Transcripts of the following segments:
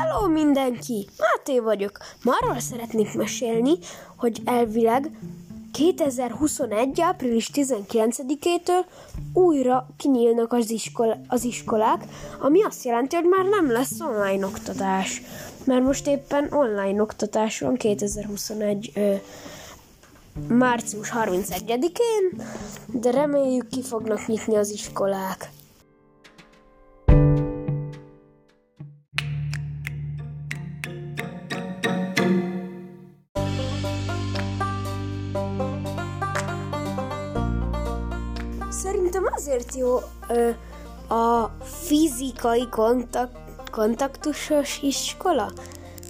Hello mindenki! Máté vagyok. Ma arról szeretnék mesélni, hogy elvileg 2021. április 19-től újra kinyílnak az, iskol- az iskolák, ami azt jelenti, hogy már nem lesz online oktatás. Mert most éppen online oktatás van 2021. Ö, március 31-én, de reméljük ki fognak nyitni az iskolák. Szerintem azért jó ö, a fizikai kontak, kontaktusos iskola.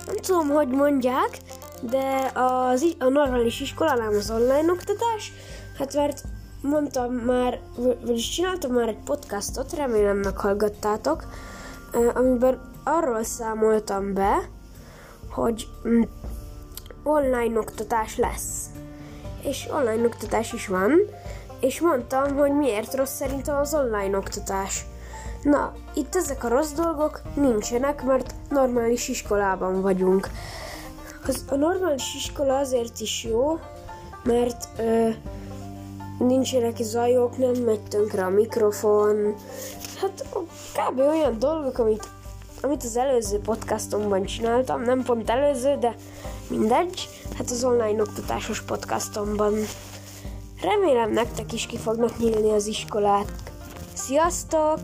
Nem tudom, hogy mondják, de az, a normális iskola nem az online oktatás. Hát mert mondtam már, vagyis csináltam már egy podcastot, remélem meghallgattátok, amiben arról számoltam be, hogy mm, online oktatás lesz. És online oktatás is van, és mondtam, hogy miért rossz szerintem az online oktatás. Na, itt ezek a rossz dolgok nincsenek, mert normális iskolában vagyunk. Az, a normális iskola azért is jó, mert ö, nincsenek zajok, nem megy tönkre a mikrofon. Hát kb. olyan dolgok, amit, amit az előző podcastomban csináltam, nem pont előző, de mindegy, hát az online oktatásos podcastomban. Remélem nektek is ki fognak nyílni az iskolák. Sziasztok!